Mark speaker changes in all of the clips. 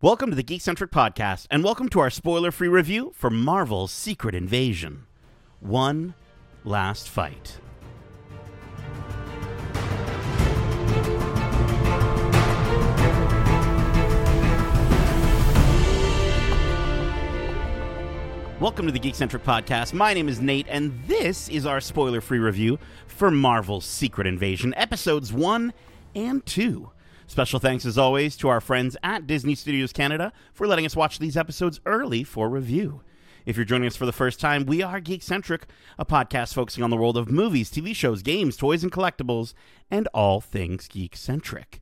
Speaker 1: Welcome to the Geekcentric Podcast, and welcome to our spoiler free review for Marvel's Secret Invasion One Last Fight. Welcome to the Geekcentric Podcast. My name is Nate, and this is our spoiler free review for Marvel's Secret Invasion, episodes 1 and 2. Special thanks, as always, to our friends at Disney Studios Canada for letting us watch these episodes early for review. If you're joining us for the first time, we are Geekcentric, a podcast focusing on the world of movies, TV shows, games, toys, and collectibles, and all things geek-centric.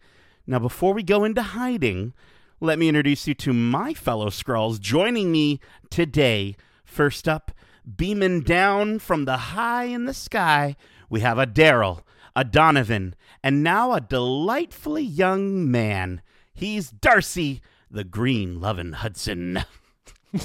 Speaker 1: Now, before we go into hiding, let me introduce you to my fellow Skrulls joining me today. First up, beaming down from the high in the sky, we have a Daryl, a Donovan, and now a delightfully young man. He's Darcy, the green loving Hudson.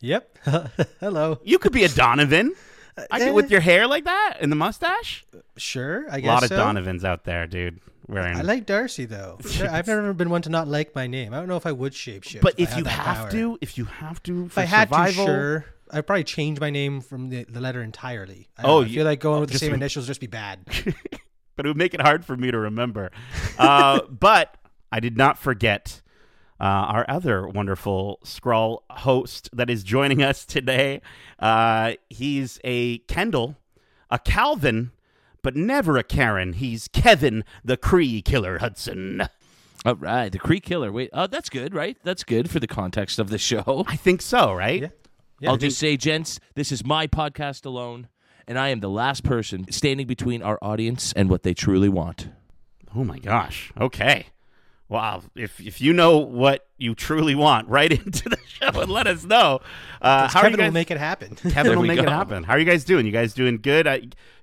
Speaker 2: Yep. Hello.
Speaker 1: You could be a Donovan. Uh, I could, with eh. your hair like that and the mustache.
Speaker 2: Uh, sure, I
Speaker 1: A
Speaker 2: guess A
Speaker 1: lot of
Speaker 2: so.
Speaker 1: Donovans out there, dude. Wearing.
Speaker 2: I like Darcy though. Sure, I've never been one to not like my name. I don't know if I would shapeshift.
Speaker 1: but
Speaker 2: I
Speaker 1: if you have
Speaker 2: power.
Speaker 1: to, if you have to,
Speaker 2: if
Speaker 1: for
Speaker 2: I had
Speaker 1: survival,
Speaker 2: to, sure. I'd probably change my name from the, the letter entirely. I
Speaker 1: Oh,
Speaker 2: oh, I
Speaker 1: you-
Speaker 2: feel like going with the
Speaker 1: just-
Speaker 2: same initials would just be bad.
Speaker 1: but it would make it hard for me to remember. Uh, but I did not forget uh, our other wonderful Skrull host that is joining us today. Uh, he's a Kendall, a Calvin, but never a Karen. He's Kevin, the Kree Killer Hudson.
Speaker 3: All right, the Kree Killer. Wait, uh, that's good, right? That's good for the context of the show.
Speaker 1: I think so, right?
Speaker 2: Yeah. Yeah,
Speaker 3: I'll just say, gents, this is my podcast alone, and I am the last person standing between our audience and what they truly want.
Speaker 1: Oh my gosh. Okay. Wow. If if you know what you truly want, right into the show and let us know. Uh, how are you
Speaker 2: Kevin
Speaker 1: guys?
Speaker 2: will make it happen.
Speaker 1: Kevin will
Speaker 3: we
Speaker 1: make it happen. How are you guys doing? You guys doing good? Uh,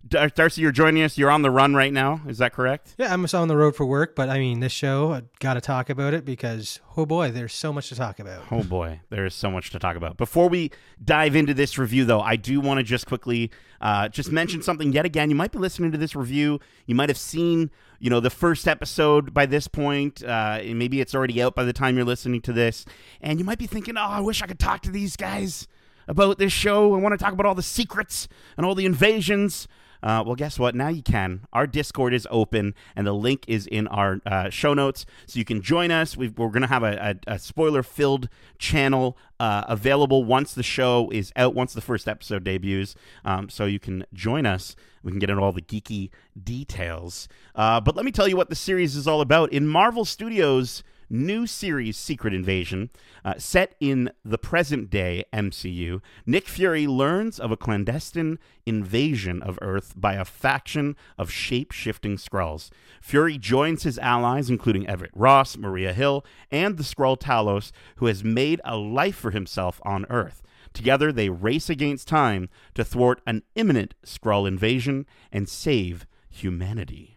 Speaker 1: Dar- Darcy, you're joining us. You're on the run right now. Is that correct?
Speaker 2: yeah, I'm just on the road for work, but I mean, this show, I got to talk about it because oh boy, there's so much to talk about.
Speaker 1: Oh boy, there is so much to talk about. Before we dive into this review, though, I do want to just quickly uh, just mention something yet again. You might be listening to this review. You might have seen, you know, the first episode by this point. Uh, maybe it's already out by the time you're listening to this, and you might be thinking, "Oh, I wish I could talk to these guys about this show. I want to talk about all the secrets and all the invasions." Uh, well, guess what? Now you can. Our Discord is open, and the link is in our uh, show notes, so you can join us. We've, we're going to have a, a, a spoiler-filled channel uh, available once the show is out, once the first episode debuts. Um, so you can join us. We can get into all the geeky details. Uh, but let me tell you what the series is all about. In Marvel Studios' new series, Secret Invasion, uh, set in the present day MCU, Nick Fury learns of a clandestine invasion of Earth by a faction of shape shifting Skrulls. Fury joins his allies, including Everett Ross, Maria Hill, and the Skrull Talos, who has made a life for himself on Earth. Together, they race against time to thwart an imminent Skrull invasion and save humanity.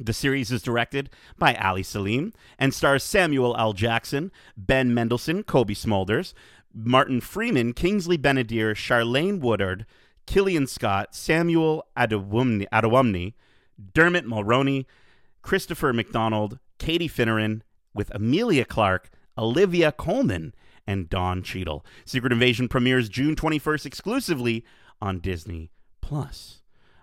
Speaker 1: The series is directed by Ali Selim and stars Samuel L. Jackson, Ben Mendelsohn, Cobie Smulders, Martin Freeman, Kingsley Ben-Adir, Charlayne Woodard, Killian Scott, Samuel Adewunmi, Adewunmi, Dermot Mulroney, Christopher McDonald, Katie Finneran, with Emilia Clarke, Olivia Colman, and Don Cheadle. Secret Invasion premieres June 21st exclusively on Disney Plus.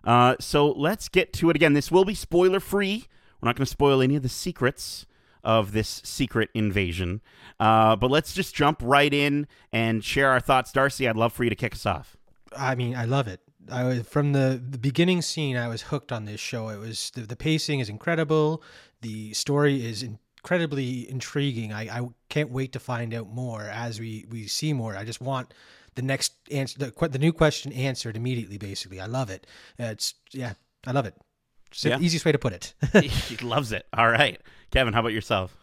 Speaker 1: Uh, so let's get to it again. This will be spoiler free. We're not going to spoil any of the secrets of this secret invasion. Uh, but let's just jump right in and share our thoughts. Darcy, I'd love for you to kick us off.
Speaker 2: I mean, I love it. I was from the, the beginning scene. I was hooked on this show. It was the, the pacing is incredible. The story is incredibly intriguing. I, I can't wait to find out more as we we see more. I just want the next answer, the, the new question answered immediately. Basically, I love it. Uh, It's yeah, I love it. It's
Speaker 1: Yeah.
Speaker 2: the easiest way to put it.
Speaker 1: he loves it. All right. Kevin, how about yourself?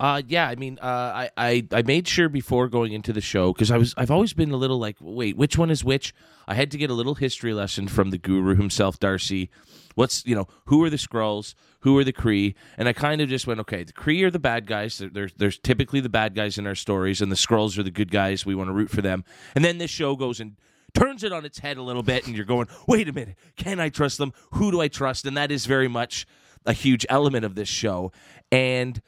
Speaker 3: Uh, yeah, I mean, uh, I, I I made sure before going into the show because I was I've always been a little like, wait, which one is which? I had to get a little history lesson from the guru himself, Darcy. What's you know who are the Skrulls, who are the Kree, and I kind of just went, okay, the Kree are the bad guys. They're, there's typically the bad guys in our stories, and the Skrulls are the good guys. We want to root for them, and then this show goes and turns it on its head a little bit, and you're going, wait a minute, can I trust them? Who do I trust? And that is very much a huge element of this show, and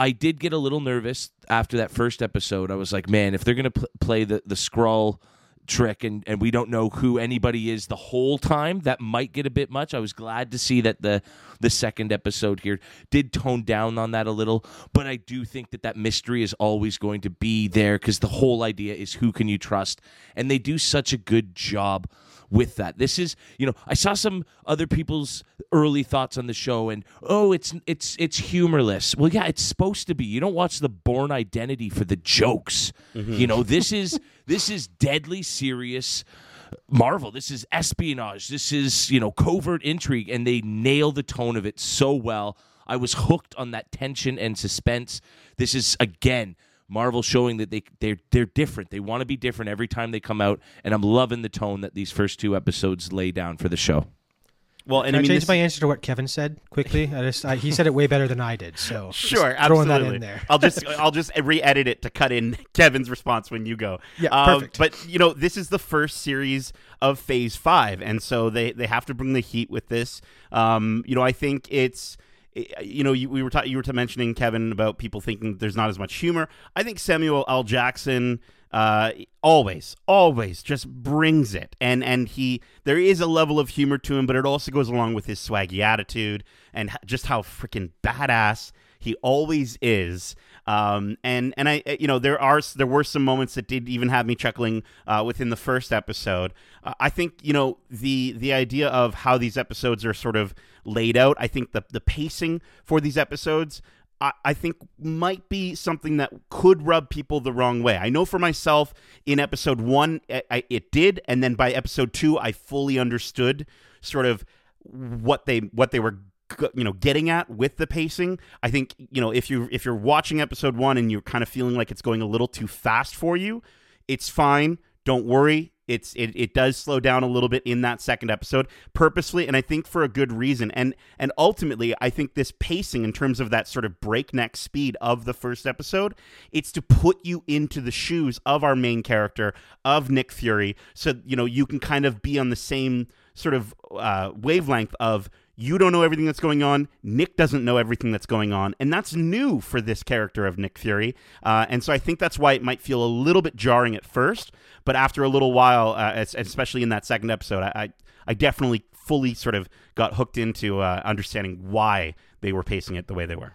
Speaker 3: I did get a little nervous after that first episode. I was like, man, if they're gonna pl- play the the Skrull trick and, and we don't know who anybody is the whole time that might get a bit much i was glad to see that the the second episode here did tone down on that a little but i do think that that mystery is always going to be there because the whole idea is who can you trust and they do such a good job with that. This is, you know, I saw some other people's early thoughts on the show and oh, it's it's it's humorless. Well, yeah, it's supposed to be. You don't watch the Bourne Identity for the jokes. Mm-hmm. You know, this is this is deadly serious Marvel. This is espionage. This is, you know, covert intrigue and they nail the tone of it so well. I was hooked on that tension and suspense. This is again Marvel showing that they they're they're different. They want to be different every time they come out, and I'm loving the tone that these first two episodes lay down for the show.
Speaker 2: Well, and Can I, I mean, change this... my answer to what Kevin said quickly. I just I, he said it way better than I did. So
Speaker 1: sure, throwing that in there. I'll just I'll just re-edit it to cut in Kevin's response when you go.
Speaker 2: Yeah, um, perfect.
Speaker 1: But you know, this is the first series of Phase Five, and so they they have to bring the heat with this. Um, you know, I think it's you know, you, we were ta- you were mentioning Kevin about people thinking there's not as much humor. I think Samuel L. Jackson uh, always, always just brings it, and and he there is a level of humor to him, but it also goes along with his swaggy attitude and just how freaking badass he always is. Um, and and I you know there are there were some moments that did even have me chuckling uh, within the first episode. Uh, I think you know the the idea of how these episodes are sort of laid out. I think the the pacing for these episodes. I, I think might be something that could rub people the wrong way. I know for myself in episode one, I, it did, and then by episode two, I fully understood sort of what they what they were you know getting at with the pacing i think you know if you if you're watching episode 1 and you're kind of feeling like it's going a little too fast for you it's fine don't worry it's it, it does slow down a little bit in that second episode purposely and i think for a good reason. And and ultimately i think this pacing in terms of that sort of breakneck speed of the first episode it's to put you into the shoes of our main character of nick fury so you know you can kind of be on the same sort of uh, wavelength of you don't know everything that's going on. Nick doesn't know everything that's going on. And that's new for this character of Nick Fury. Uh, and so I think that's why it might feel a little bit jarring at first. But after a little while, uh, especially in that second episode, I, I definitely fully sort of got hooked into uh, understanding why they were pacing it the way they were.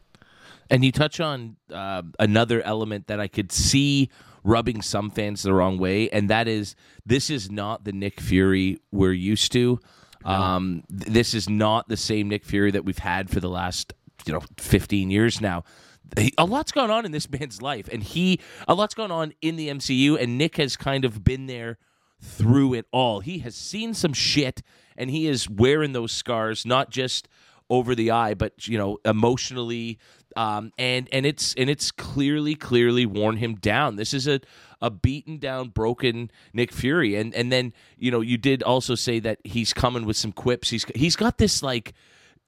Speaker 3: And you touch on uh, another element that I could see rubbing some fans the wrong way, and that is this is not the Nick Fury we're used to. Um, th- this is not the same Nick Fury that we've had for the last you know 15 years now. A lot's gone on in this man's life, and he a lot's gone on in the MCU, and Nick has kind of been there through it all. He has seen some shit, and he is wearing those scars, not just over the eye, but you know, emotionally, um, and and it's and it's clearly clearly worn him down. This is a a beaten down, broken Nick Fury, and and then you know you did also say that he's coming with some quips. He's he's got this like.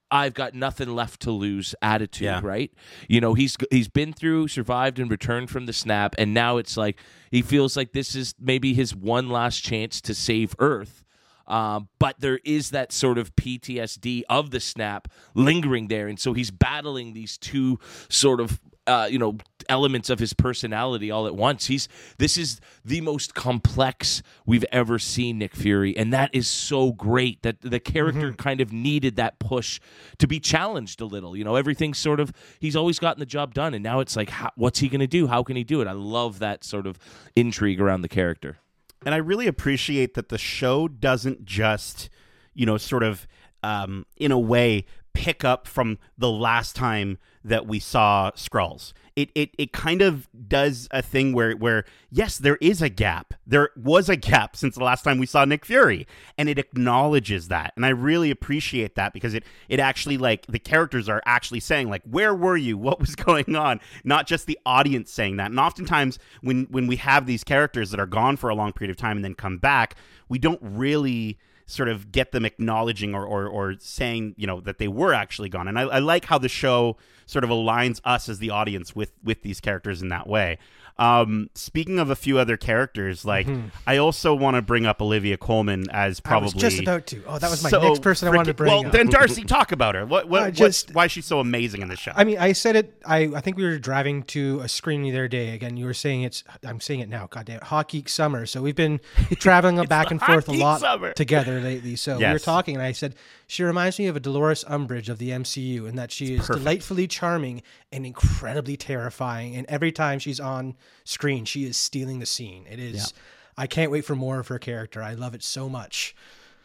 Speaker 3: I've got nothing left to lose attitude, yeah. right? You know, he's he's been through, survived and returned from the snap and now it's like he feels like this is maybe his one last chance to save Earth um, but there is that sort of PTSD of the snap lingering there, and so he's battling these two sort of uh, you know elements of his personality all at once. He's this is the most complex we've ever seen Nick Fury, and that is so great that the character mm-hmm. kind of needed that push to be challenged a little. You know, everything sort of he's always gotten the job done, and now it's like, how, what's he going to do? How can he do it? I love that sort of intrigue around the character.
Speaker 1: And I really appreciate that the show doesn't just, you know, sort of, um, in a way, pick up from the last time that we saw Skrulls. It, it it kind of does a thing where where yes, there is a gap. There was a gap since the last time we saw Nick Fury, and it acknowledges that. And I really appreciate that because it it actually like the characters are actually saying like where were you? What was going on? Not just the audience saying that. And oftentimes when when we have these characters that are gone for a long period of time and then come back, we don't really sort of get them acknowledging or, or, or saying, you know, that they were actually gone. And I, I like how the show sort of aligns us as the audience with with these characters in that way. Um, speaking of a few other characters, like I also want to bring up Olivia Colman as probably
Speaker 2: just about to. Oh, that was my
Speaker 1: so
Speaker 2: next person I wanted to bring
Speaker 1: Well,
Speaker 2: up.
Speaker 1: then Darcy, talk about her. What what what's-
Speaker 2: just-
Speaker 1: why is she so amazing in the show?
Speaker 2: I mean, I said it. I, I think we were driving to a screening the other day. Again, you were saying it's. I'm saying it now. Goddamn, Hockey Summer. So we've been traveling back and forth a lot
Speaker 1: Summer.
Speaker 2: together lately. So we were talking, and I said she reminds me of a Dolores Umbridge of the MCU, in that she is delightfully charming and incredibly terrifying. And every time she's on screen, she is stealing the scene. It is. I can't wait for more of her character. I love it so much.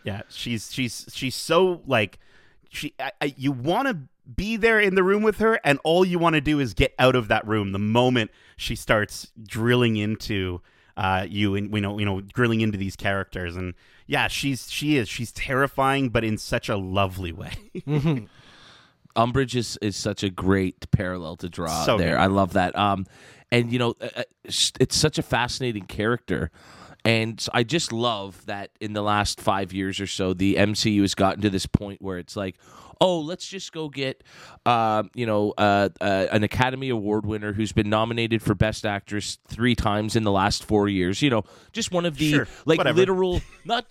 Speaker 1: Yeah, she's she's she's so like she. I, I, you want to be there in the room with her, and all you want to do is get out of that room the moment she starts drilling into uh, you and you know you know drilling into these characters. And yeah, she's she is she's terrifying, but in such a lovely way.
Speaker 3: Umbridge is, is such a great parallel to draw
Speaker 1: So
Speaker 3: there.
Speaker 1: good.
Speaker 3: I love that. Um, and you know, uh, uh, it's such a fascinating character, and I just love that in the last five years or so, the MCU has gotten to this point where it's like, oh, let's just go get, uh, you know, uh, uh, an Academy Award winner who's been nominated for Best Actress three times in the last four years. You know, just one of the
Speaker 1: Sure,
Speaker 3: like
Speaker 1: whatever.
Speaker 3: literal, not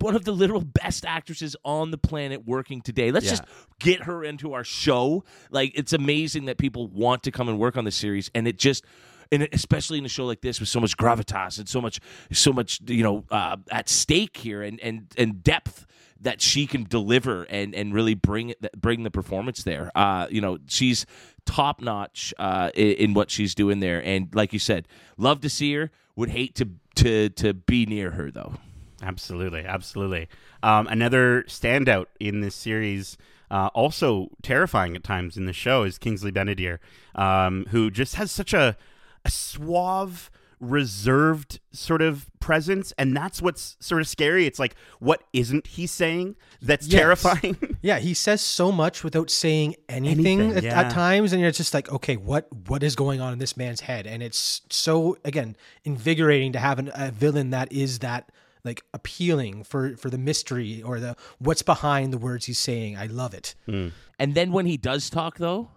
Speaker 3: one of the literal best actresses on the planet working today. Let's
Speaker 1: Yeah.
Speaker 3: just get her into our show. Like it's amazing that people want to come and work on the series, and it just. And especially in a show like this with so much gravitas and so much, so much, you know, uh, at stake here, and and and depth that she can deliver and and really bring bring the performance there. Uh, you know, she's top notch uh, in, in what she's doing there, and like you said, love to see her. Would hate to to to be near her though.
Speaker 1: Absolutely, absolutely. Um, another standout in this series, uh, also terrifying at times in the show, is Kingsley Ben-Adir, um, who just has such a, a suave, reserved sort of presence, and that's what's sort of scary. It's like, what isn't he saying that's
Speaker 2: Yes.
Speaker 1: terrifying?
Speaker 2: Yeah, he says so much without saying anything,
Speaker 1: Anything,
Speaker 2: at,
Speaker 1: yeah.
Speaker 2: at times, and you're just like, okay, what what is going on in this man's head? And it's so again invigorating to have an, a villain that is that like appealing for for the mystery or the what's behind the words he's saying. I love it.
Speaker 3: And then when he does talk though,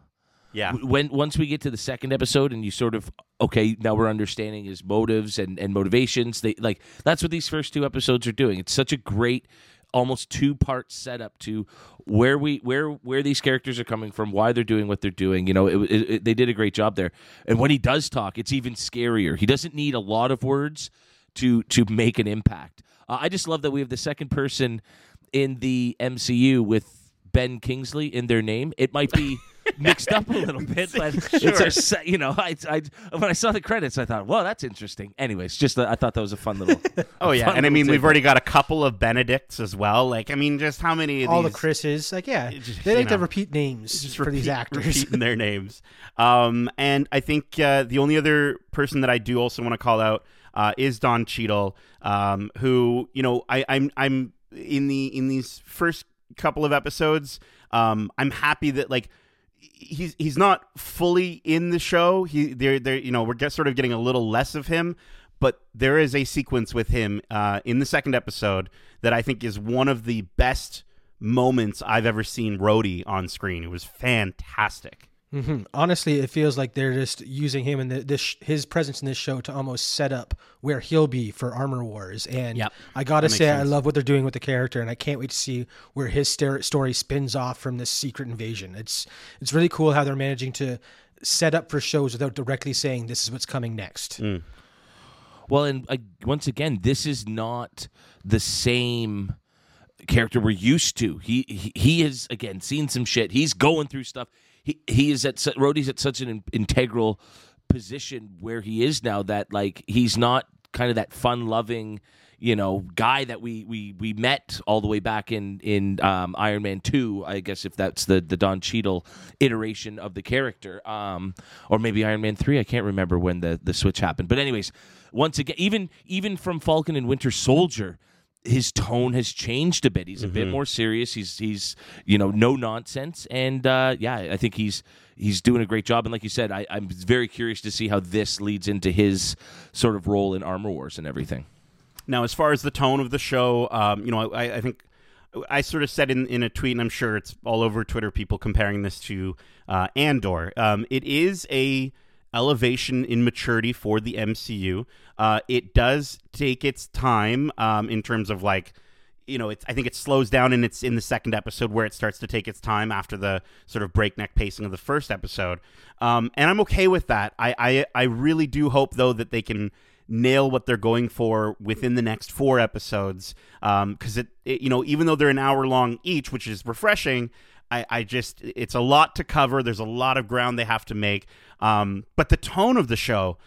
Speaker 1: yeah.
Speaker 3: when once we get to the second episode and you sort of okay now we're understanding his motives and, and motivations they like that's what these first two episodes are doing. It's such a great almost two part setup to where we where where these characters are coming from why they're doing what they're doing you know it, it, it- they did a great job there. And when he does talk it's even scarier. He doesn't need a lot of words to to make an impact. Uh, i just love that we have the second person in the mcu with ben kingsley in their name. It might be mixed up a little bit, but it's
Speaker 1: Sure.
Speaker 3: a you know, I, I when I saw the credits, I thought, well, that's interesting. Anyways, just uh, I thought that was a fun little.
Speaker 1: Oh yeah, and I
Speaker 3: little
Speaker 1: mean we've
Speaker 3: tidbit.
Speaker 1: already got a couple of Benedicts as well. Like I mean, just how many of
Speaker 2: All
Speaker 1: these
Speaker 2: the Chris's, like yeah,
Speaker 1: just,
Speaker 2: they
Speaker 1: you
Speaker 2: like to repeat names
Speaker 1: just
Speaker 2: for these actors.
Speaker 1: repeating their names. Um, and I think uh, the only other person that I do also want to call out uh, is Don Cheadle, um, who you know I, I'm I'm in the in these first couple of episodes. Um, I'm happy that like he's he's not fully in the show. He they're they're you know we're get, sort of getting a little less of him, but there is a sequence with him uh, in the second episode that I think is one of the best moments I've ever seen Rhodey on screen. It was fantastic.
Speaker 2: Hmm Honestly, it feels like they're just using him and the, this his presence in this show to almost set up where he'll be for Armor Wars. And
Speaker 1: Yep.
Speaker 2: I gotta say, I love what they're doing with the character, and I can't wait to see where his story spins off from this secret invasion. It's it's really cool how they're managing to set up for shows without directly saying this is what's coming next.
Speaker 3: Well, and uh, once again, this is not the same character we're used to. He he, he has again seen some shit. He's going through stuff. He he is at Rhodey's at such an in- integral position where he is now that like he's not kind of that fun loving you know guy that we we we met all the way back in in um, Iron Man 2 I guess if that's the the Don Cheadle iteration of the character um or maybe Iron Man 3 I can't remember when the the switch happened. But anyways once again even even from Falcon and Winter Soldier his tone has changed a bit. He's a bit more serious. He's he's you know no nonsense, and uh, yeah, I think he's he's doing a great job. And like you said, I, I'm very curious to see how this leads into his sort of role in Armor Wars and everything.
Speaker 1: Now, as far as the tone of the show, um, you know, I, I think I sort of said in, in a tweet, and I'm sure it's all over Twitter, people comparing this to uh, Andor. Um, it is a elevation in maturity for the MCU. Uh, it does take its time um, in terms of like, you know, I think it slows down and it's in the second episode where it starts to take its time after the sort of breakneck pacing of the first episode. Um, and I'm okay with that. I, I, I really do hope, though, that they can nail what they're going for within the next four episodes. Because um, it, it, you know, even though they're an hour long each, which is refreshing, I, I just it's a lot to cover. There's a lot of ground they have to make. Um, but the tone of the show,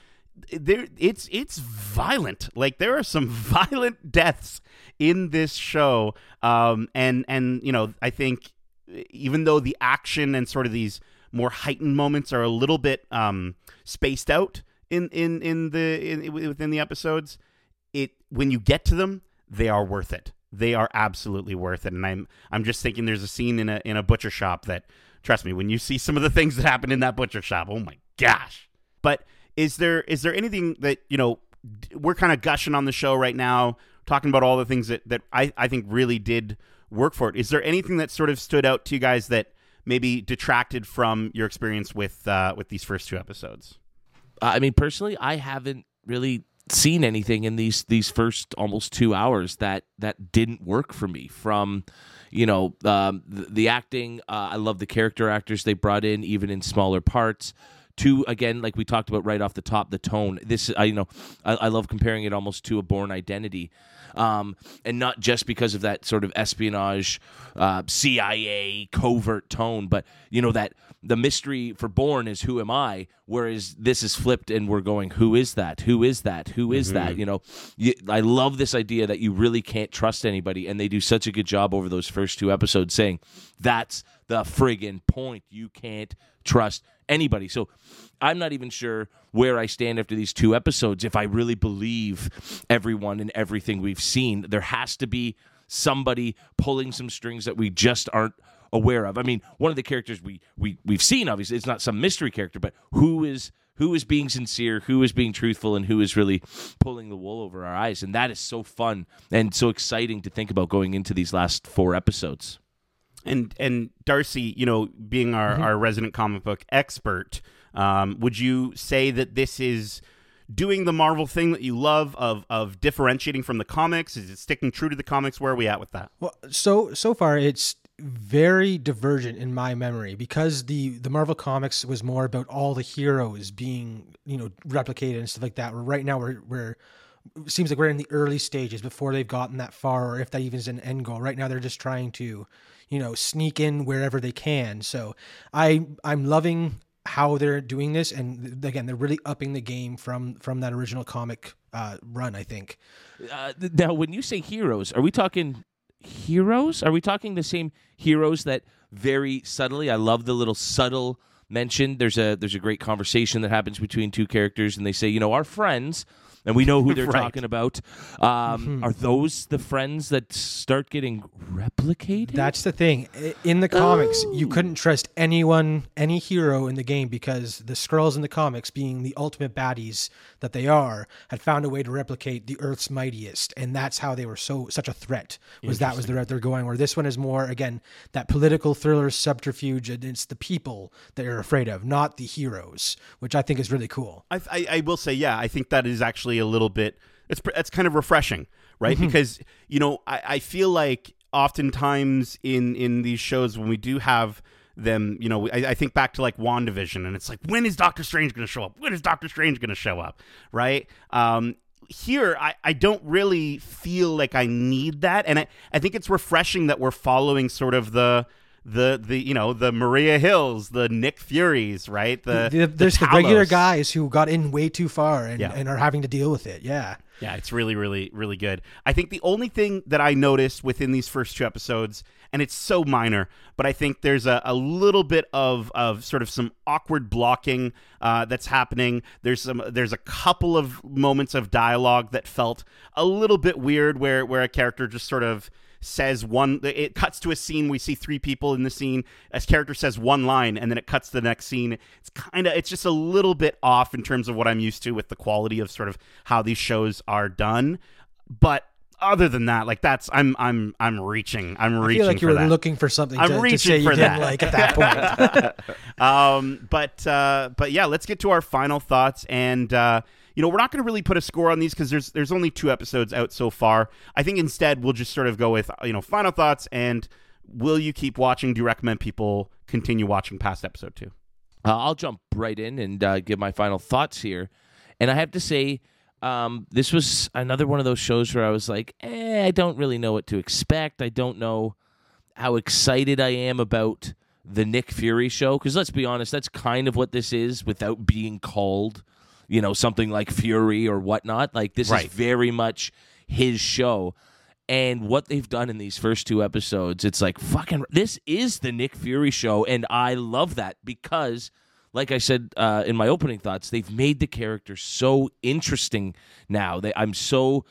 Speaker 1: there it's it's violent. Like there are some violent deaths in this show. Um, and and you know, I think even though the action and sort of these more heightened moments are a little bit um, spaced out in in in the in, within the episodes, it when you get to them, they are worth it. They are absolutely worth it. And I'm I'm just thinking there's a scene in a in a butcher shop that trust me, when you see some of the things that happen in that butcher shop, oh my gosh. But is there is there anything that, you know, we're kind of gushing on the show right now, talking about all the things that, that I, I think really did work for it. Is there anything that sort of stood out to you guys that maybe detracted from your experience with uh, with these first two episodes?
Speaker 3: I mean, personally, I haven't really seen anything in these these first almost two hours that that didn't work for me. From you know um, the, the, acting, uh, I love the character actors they brought in, even in smaller parts. To again, like we talked about right off the top, the tone. This, I you know, I, I love comparing it almost to a Bourne Identity um, and not just because of that sort of espionage, uh, CIA covert tone, but you know that the mystery for Bourne is who am I, whereas this is flipped and we're going who is that, who is that, who is mm-hmm. that? You know, you, I love this idea that you really can't trust anybody, and they do such a good job over those first two episodes saying that's the friggin' point. You can't trust anybody. So I'm not even sure where I stand after these two episodes if I really believe everyone and everything we've seen. There has to be somebody pulling some strings that we just aren't aware of. I mean, one of the characters we we we've seen obviously it's not some mystery character, but who is who is being sincere, who is being truthful, and who is really pulling the wool over our eyes. And that is so fun and so exciting to think about going into these last four episodes.
Speaker 1: And and Darcy, you know, being our, mm-hmm. our resident comic book expert, um, would you say that this is doing the Marvel thing that you love of of differentiating from the comics? Is it sticking true to the comics? Where are we at with that?
Speaker 2: Well, so so far it's very divergent in my memory because the the Marvel comics was more about all the heroes being you know replicated and stuff like that. Where right now we're we're seems like we're in the early stages before they've gotten that far, or if that even is an end goal. Right now they're just trying to you know sneak in wherever they can. So I I'm loving how they're doing this, and again they're really upping the game from from that original comic uh, run. I think.
Speaker 3: Uh, now, when you say heroes, are we talking heroes? Are we talking the same heroes that very subtly? I love the little subtle mention. There's a there's a great conversation that happens between two characters, and they say, you know, our friends and we know who they're right. talking about. Um, mm-hmm. Are those the friends that start getting replicated?
Speaker 2: That's the thing. In the comics, oh. you couldn't trust anyone, any hero in the game because the Skrulls in the comics, being the ultimate baddies that they are, had found a way to replicate the Earth's mightiest, and that's how they were so such a threat. Was that was the route they're going? Where this one is more again that political thriller subterfuge, and it's the people that you're afraid of, not the heroes, which I think is really cool.
Speaker 1: I, I, I will say, yeah, I think that is actually actually a little bit. It's it's kind of refreshing, right? Mm-hmm. Because you know I, I feel like oftentimes in in these shows when we do have them, you know, I, I, think back to like WandaVision, and it's like, when is Doctor Strange going to show up? When is Doctor Strange going to show up? Right? Um, here, I, I don't really feel like I need that, and I, I think it's refreshing that we're following sort of the the the you know the Maria Hills, the Nick Furies, right? The,
Speaker 2: the there's the, the, regular guys who got in way too far and, yeah. and are having to deal with it. Yeah.
Speaker 1: Yeah, it's really, really, really good. I think the only thing that I noticed within these first two episodes, and it's so minor, but I think there's a, a little bit of, of sort of some awkward blocking uh, that's happening. There's some there's a couple of moments of dialogue that felt a little bit weird, where where a character just sort of says one it cuts to a scene we see three people in the scene a character says one line and then it cuts to the next scene it's kind of it's just a little bit off in terms of what i'm used to with the quality of sort of how these shows are done but other than that, like that's I'm I'm I'm reaching. I'm
Speaker 2: I
Speaker 1: reaching
Speaker 2: feel like you were
Speaker 1: that.
Speaker 2: looking for something
Speaker 1: I'm
Speaker 2: to, to
Speaker 1: reaching
Speaker 2: say you
Speaker 1: for
Speaker 2: didn't
Speaker 1: that.
Speaker 2: like at that point.
Speaker 1: um, but uh, but yeah, let's get to our final thoughts. And uh, you know, we're not going to really put a score on these because there's there's only two episodes out so far. I think instead we'll just sort of go with you know final thoughts and will you keep watching? Do you recommend people continue watching past episode two?
Speaker 3: Uh, I'll jump right in and uh, give my final thoughts here. And I have to say, um, this was another one of those shows where I was like, eh, I don't really know what to expect. I don't know how excited I am about the Nick Fury show. Because let's be honest, that's kind of what this is without being called, you know, something like Fury or whatnot. Like, this
Speaker 1: Right.
Speaker 3: is very much his show. And what they've done in these first two episodes, it's like fucking. This is the Nick Fury show, and I love that because, like I said uh, in my opening thoughts, they've made the character so interesting now. They, I'm so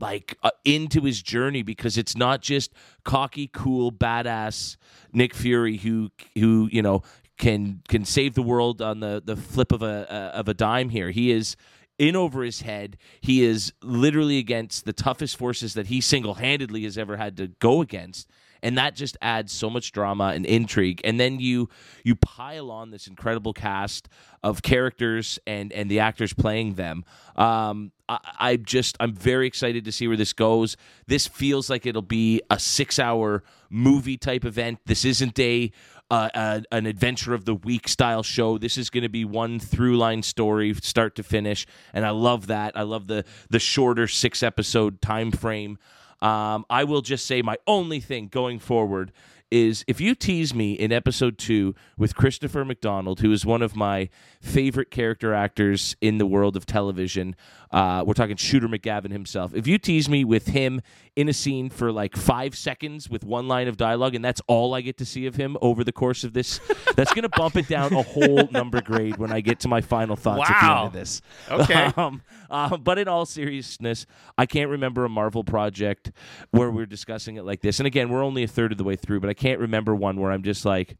Speaker 3: like uh, into his journey because it's not just cocky, cool, badass Nick Fury who who you know can can save the world on the the flip of a uh, of a dime. Here, he is in over his head. He is literally against the toughest forces that he single handedly has ever had to go against. And that just adds so much drama and intrigue. And then you you pile on this incredible cast of characters and and the actors playing them. Um, I, I just I'm very excited to see where this goes. This feels like it'll be a six hour movie type event. This isn't a uh, a, an adventure of the week style show. This is going to be one through line story, start to finish, and I love that. I love the the shorter six episode time frame. Um, I will just say my only thing going forward is if you tease me in episode two with Christopher McDonald, who is one of my favorite character actors in the world of television. Uh, we're talking Shooter McGavin himself. If you tease me with him in a scene for like five seconds with one line of dialogue, and that's all I get to see of him over the course of this, that's going to bump it down a whole number grade when I get to my final thoughts at the end of this.
Speaker 1: Okay.
Speaker 3: Um, uh, but in all seriousness, I can't remember a Marvel project where we're discussing it like this. And again, we're only a third of the way through, but I can't remember one where I'm just like,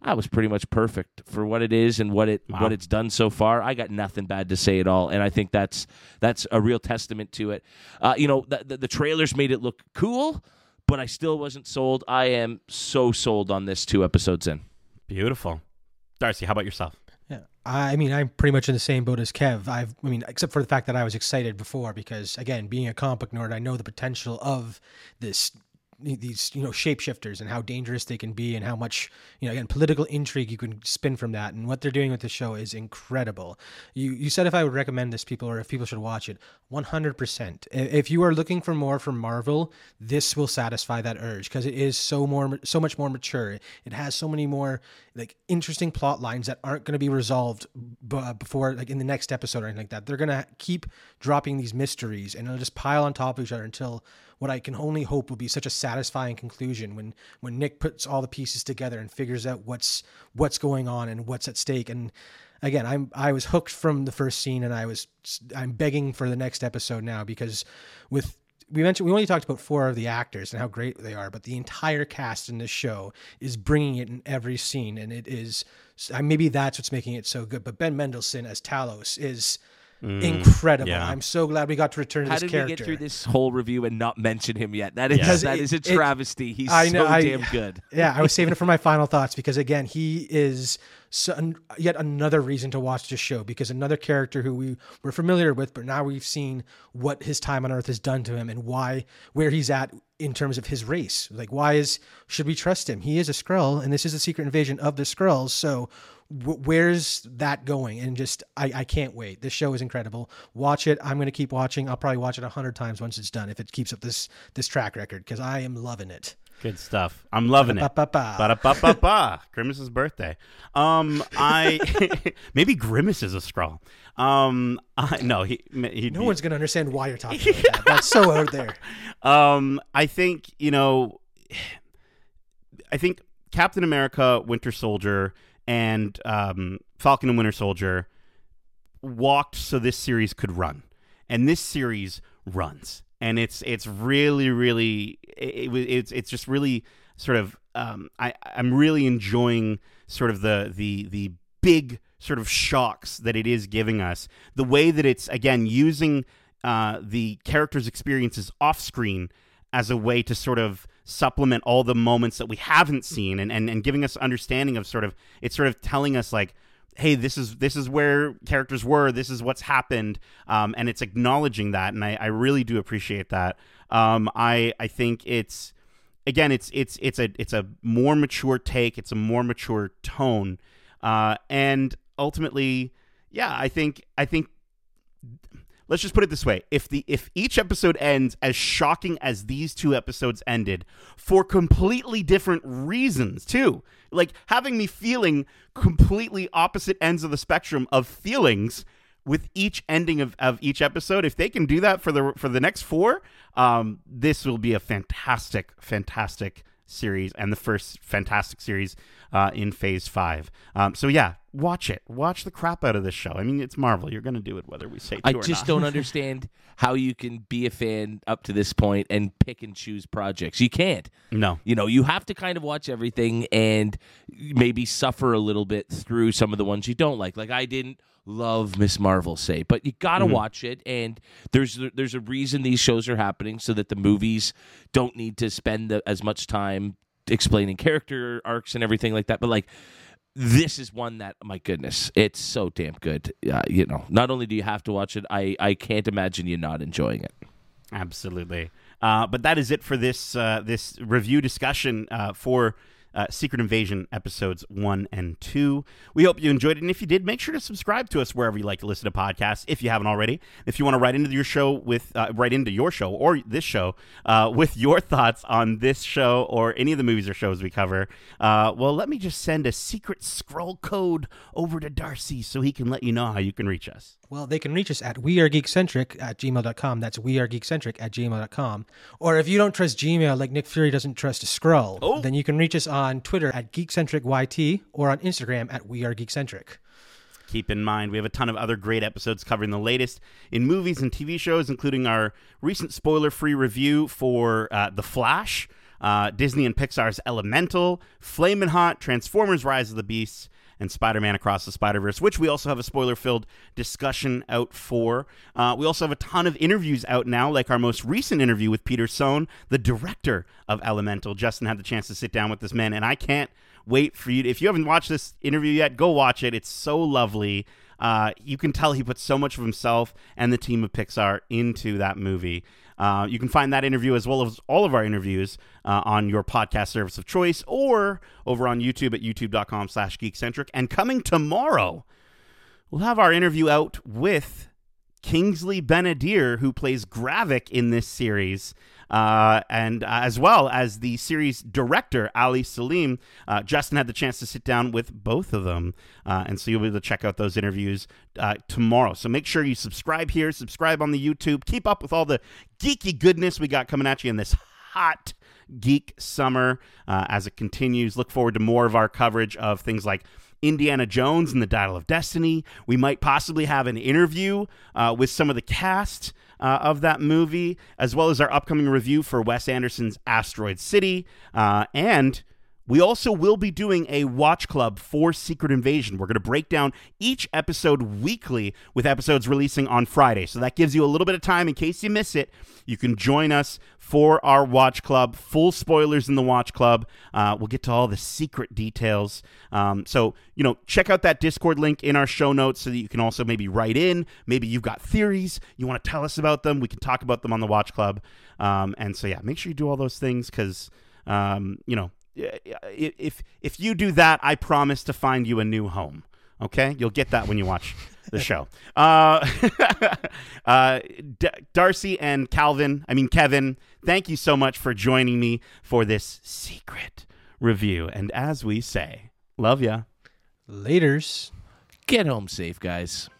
Speaker 3: I was pretty much perfect for what it is and what it
Speaker 1: Wow.
Speaker 3: what it's done so far. I got nothing bad to say at all, and I think that's that's a real testament to it. Uh, you know, the, the, the trailers made it look cool, but I still wasn't sold. I am so sold on this two episodes in.
Speaker 1: Beautiful, Darcy. How about yourself?
Speaker 2: Yeah, I mean, I'm pretty much in the same boat as Kev. I've, I mean, except for the fact that I was excited before because, again, being a comic book nerd, I know the potential of this, these, you know, shapeshifters and how dangerous they can be, and how much, you know, again, political intrigue you can spin from that. And what they're doing with the show is incredible. You, you said if I would recommend this people or if people should watch it, 100%. If you are looking for more from Marvel, this will satisfy that urge because it is so more, so much more mature. It has so many more like interesting plot lines that aren't going to be resolved b- uh, before like in the next episode or anything like that. They're going to keep dropping these mysteries and it'll just pile on top of each other until what I can only hope will be such a satisfying conclusion when when Nick puts all the pieces together and figures out what's what's going on and what's at stake and again I'm I was hooked from the first scene and I was I'm begging for the next episode now because with we mentioned we only talked about four of the actors and how great they are, but the entire cast in this show is bringing it in every scene, and it is uh, maybe that's what's making it so good. But Ben Mendelsohn as Talos is Mm, incredible.
Speaker 1: yeah.
Speaker 2: I'm so glad we got to return to
Speaker 3: How
Speaker 2: this
Speaker 3: did
Speaker 2: character.
Speaker 3: we get through this whole review and not mention him yet? That is
Speaker 2: Because
Speaker 3: that
Speaker 2: it-
Speaker 3: is a
Speaker 2: it-
Speaker 3: travesty. He's
Speaker 2: I know,
Speaker 3: so
Speaker 2: I-
Speaker 3: damn good.
Speaker 2: yeah, I was saving it for my final thoughts because again, he is so, yet another reason to watch this show because another character who we were familiar with, but now we've seen what his time on Earth has done to him and why where he's at in terms of his race. Like, why is should we trust him? He is a Skrull, and this is a secret invasion of the Skrulls. So. wh- Where's that going? And just, I, I can't wait. This show is incredible. Watch it. I'm going to keep watching. I'll probably watch it a hundred times once it's done if it keeps up this this track record because I am loving it.
Speaker 1: Good stuff. I'm loving it.
Speaker 2: Ba-ba-ba.
Speaker 1: Ba-da-ba-ba-ba. Grimace's birthday. Um, I maybe Grimace is a Skrull. Um, I, no, he, he
Speaker 2: No one's gonna understand why you're talking about that. That's so out there.
Speaker 1: Um, I think you know, I think Captain America, Winter Soldier, and um, Falcon and Winter Soldier walked so this series could run, and this series runs, and it's it's really really it, it, it's it's just really sort of um, I I'm really enjoying sort of the the the big sort of shocks that it is giving us. The way that it's again using uh, the characters' experiences off screen as a way to sort of supplement all the moments that we haven't seen and, and, and giving us understanding of sort of it's sort of telling us like hey this is this is where characters were this is what's happened um, and it's acknowledging that and I, I really do appreciate that. Um, I I think it's again it's it's it's a it's a more mature take it's a more mature tone uh, and ultimately yeah I think I think let's just put it this way. If the if each episode ends as shocking as these two episodes ended for completely different reasons too. Like having me feeling completely opposite ends of the spectrum of feelings with each ending of, of each episode if they can do that for the for the next four um, this will be a fantastic fantastic series and the first fantastic series uh, in phase five um, so yeah watch it watch the crap out of this show i mean it's marvel you're gonna do it whether we say to
Speaker 3: I
Speaker 1: or not.
Speaker 3: I just don't understand how you can be a fan up to this point and pick and choose projects. You can't.
Speaker 1: no
Speaker 3: You know, you have to kind of watch everything and maybe suffer a little bit through some of the ones you don't like. Like I didn't love Miss Marvel, say, but you got to watch it. And there's there's a reason these shows are happening so that the movies don't need to spend the, as much time explaining character arcs and everything like that. But like this is one that my goodness it's so damn good uh, you know not only do you have to watch it i i can't imagine you not enjoying it
Speaker 1: Absolutely. Uh, but that is it for this uh, this review discussion uh, for uh, Secret Invasion episodes one and two. We hope you enjoyed it, and if you did, make sure to subscribe to us wherever you like to listen to podcasts. If you haven't already, if you want to write into your show with uh, write into your show or this show uh, with your thoughts on this show or any of the movies or shows we cover, uh, well, let me just send a secret Skrull code over to Darcy so he can let you know how you can reach us.
Speaker 2: Well, they can reach us at wearegeekcentric at gmail.com. That's wearegeekcentric at gmail.com. Or if you don't trust Gmail like Nick Fury doesn't trust a Skrull,
Speaker 1: Oh.
Speaker 2: then you can reach us on Twitter at geekcentricyt or on Instagram at wearegeekcentric.
Speaker 1: Keep in mind, we have a ton of other great episodes covering the latest in movies and TV shows, including our recent spoiler free review for uh, The Flash, uh, Disney and Pixar's Elemental, Flamin' Hot, Transformers Rise of the Beasts, and Spider Man Across the Spider Verse, which we also have a spoiler filled discussion out for. Uh, we also have a ton of interviews out now, like our most recent interview with Peter Sohn, the director of Elemental. Justin had the chance to sit down with this man, and I can't wait for you. If you haven't watched this interview yet, go watch it. It's so lovely. Uh, you can tell he put so much of himself and the team of Pixar into that movie. Uh, you can find that interview as well as all of our interviews uh, on your podcast service of choice or over on YouTube at youtube.com slash geekcentric. And coming tomorrow, we'll have our interview out with Kingsley Ben-Adir, who plays Gravik in this series, uh, and uh, as well as the series director, Ali Selim. Uh, Justin had the chance to sit down with both of them, uh, and so you'll be able to check out those interviews tomorrow. So make sure you subscribe here, subscribe on the YouTube, keep up with all the geeky goodness we got coming at you in this hot geek summer uh, as it continues. Look forward to more of our coverage of things like Indiana Jones and the Dial of Destiny. We might possibly have an interview uh, with some of the cast uh, of that movie, as well as our upcoming review for Wes Anderson's Asteroid City. Uh, and we also will be doing a watch club for Secret Invasion. We're going to break down each episode weekly with episodes releasing on Friday. So that gives you a little bit of time in case you miss it. You can join us for our watch club. Full spoilers in the watch club. Uh, we'll get to all the secret details. Um, so, you know, check out that Discord link in our show notes so that you can also maybe write in. Maybe you've got theories, you want to tell us about them. We can talk about them on the watch club. Um, and so, yeah, make sure you do all those things because, um, you know, if if you do that, I promise to find you a new home. Okay, you'll get that when you watch the show. Uh, uh, D- Darcy and Calvin, I mean Kevin, thank you so much for joining me for this secret review. And as we say, love ya.
Speaker 2: Laters.
Speaker 3: get home safe guys